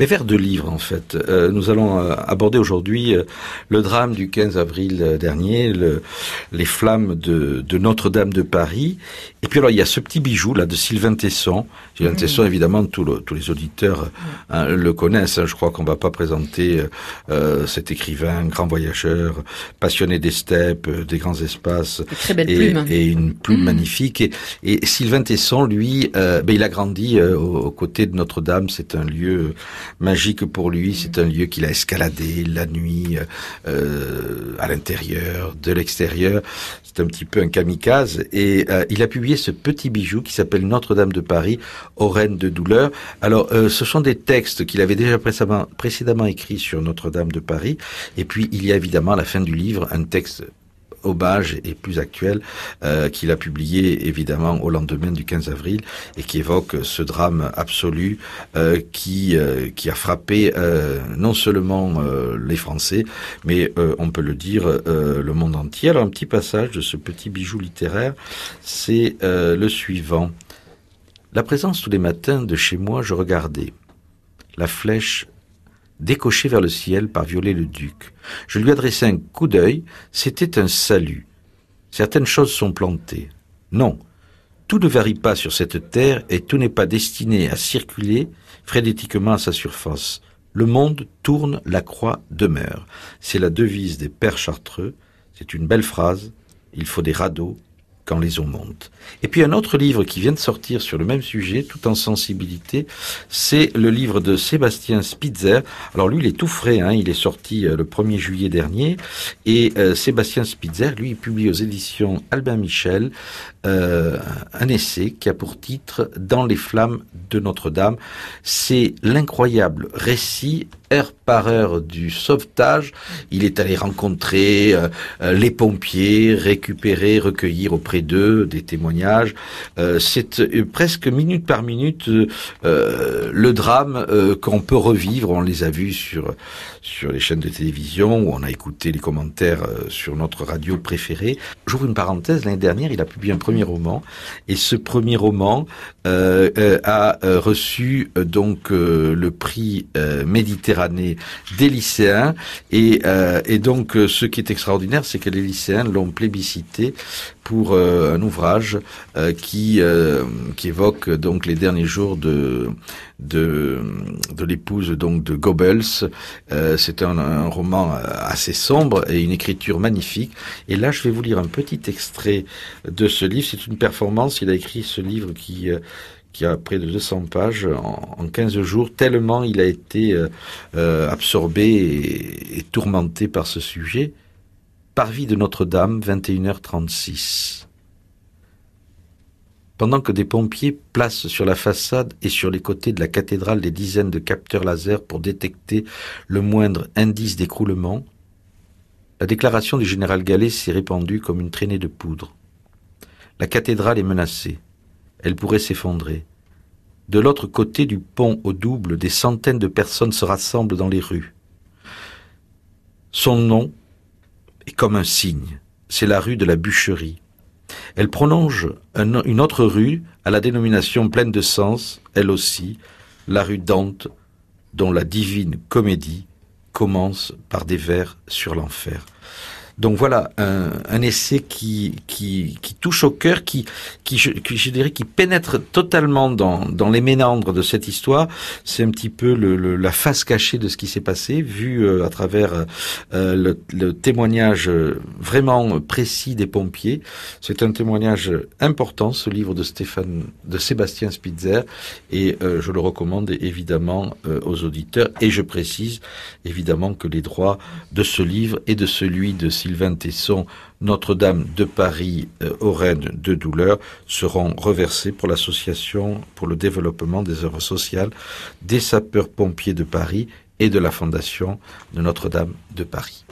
Mais vers deux livres, en fait. Euh, nous allons euh, aborder aujourd'hui euh, le drame du 15 avril dernier, le, les flammes de, de Notre-Dame de Paris. Et puis alors, il y a ce petit bijou là de Sylvain Tesson. Sylvain mmh. Tesson, évidemment, tous les auditeurs hein, le connaissent. Hein. Je crois qu'on va pas présenter euh, cet écrivain, grand voyageur, passionné des steppes, des grands espaces. Très belle et, plume. Et une plume mmh. magnifique. Et, et, Sylvain Tesson, lui, ben, il a grandi aux côtés de Notre-Dame. C'est un lieu magique pour lui. C'est un lieu qu'il a escaladé la nuit, euh, à l'intérieur, de l'extérieur. C'est un petit peu un kamikaze. Et euh, il a publié ce petit bijou qui s'appelle Notre-Dame de Paris, aux reines de douleur. Alors, euh, ce sont des textes qu'il avait déjà précédemment, précédemment écrits sur Notre-Dame de Paris. Et puis, il y a évidemment à la fin du livre un texte hommage et plus actuel euh, qu'il a publié évidemment au lendemain du 15 avril et qui évoque ce drame absolu euh, qui euh, qui a frappé non seulement les Français mais on peut le dire le monde entier. Alors un petit passage de ce petit bijou littéraire, c'est le suivant. La présence tous les matins de chez moi, je regardais la flèche décoché vers le ciel par Viollet-le-Duc. Je lui adressai un coup d'œil, c'était un salut. Certaines choses sont plantées. Non, tout ne varie pas sur cette terre et tout n'est pas destiné à circuler frénétiquement à sa surface. Le monde tourne, la croix demeure. C'est la devise des pères chartreux. C'est une belle phrase. Il faut des radeaux, quand les eaux montent. Et puis un autre livre qui vient de sortir sur le même sujet, tout en sensibilité, c'est le livre de Sébastien Spitzer. Alors lui, il est tout frais, hein, il est sorti euh, le 1er juillet dernier, et euh, Sébastien Spitzer, lui, il publie aux éditions Albin Michel euh, un essai qui a pour titre Dans les flammes de Notre-Dame. C'est l'incroyable récit par heure du sauvetage. Il est allé rencontrer euh, euh les pompiers, récupérer, recueillir auprès d'eux des témoignages. Euh, c'est presque minute par minute le drame qu'on peut revivre. On les a vus sur les chaînes de télévision on a écouté les commentaires sur notre radio préférée. J'ouvre une parenthèse. L'année dernière, il a publié un premier roman et ce premier roman a reçu donc le prix Méditerranée des lycéens. Et, euh, donc, euh, ce qui est extraordinaire, c'est que les lycéens l'ont plébiscité pour euh, un ouvrage qui qui évoque donc les derniers jours de de, l'épouse donc de Goebbels. C'est un, roman assez sombre et une écriture magnifique. Et là, je vais vous lire un petit extrait de ce livre. C'est une performance. Il a écrit ce livre qui qui a près de 200 pages en, en 15 jours, tellement il a été euh, euh, absorbé et, et, tourmenté par ce sujet. Parvis de Notre-Dame, 21h36. Pendant que des pompiers placent sur la façade et sur les côtés de la cathédrale des dizaines de capteurs laser pour détecter le moindre indice d'écroulement, la déclaration du général Gallet s'est répandue comme une traînée de poudre. La cathédrale est menacée elle pourrait s'effondrer. De l'autre côté du pont au double, des centaines de personnes se rassemblent dans les rues. Son nom est comme un signe. C'est la rue de la bûcherie. Elle prolonge un, une autre rue à la dénomination pleine de sens, elle aussi, la rue Dante, dont la divine comédie commence par des vers sur l'enfer. Donc voilà un, essai qui, qui, touche au cœur, qui, qui, je, dirais, qui pénètre totalement dans, dans les ménandres de cette histoire. C'est un petit peu la face cachée de ce qui s'est passé, vu euh, à travers euh, le, témoignage vraiment précis des pompiers. C'est un témoignage important, ce livre de Stéphane, de Sébastien Spitzer, et euh, je le recommande évidemment euh, aux auditeurs. Et je précise évidemment que les droits de ce livre et de celui de Sylvain Tesson, Notre-Dame de Paris, euh, aux Reines de Douleur, seront reversés pour l'association pour le développement des œuvres sociales des sapeurs-pompiers de Paris et de la Fondation de Notre-Dame de Paris.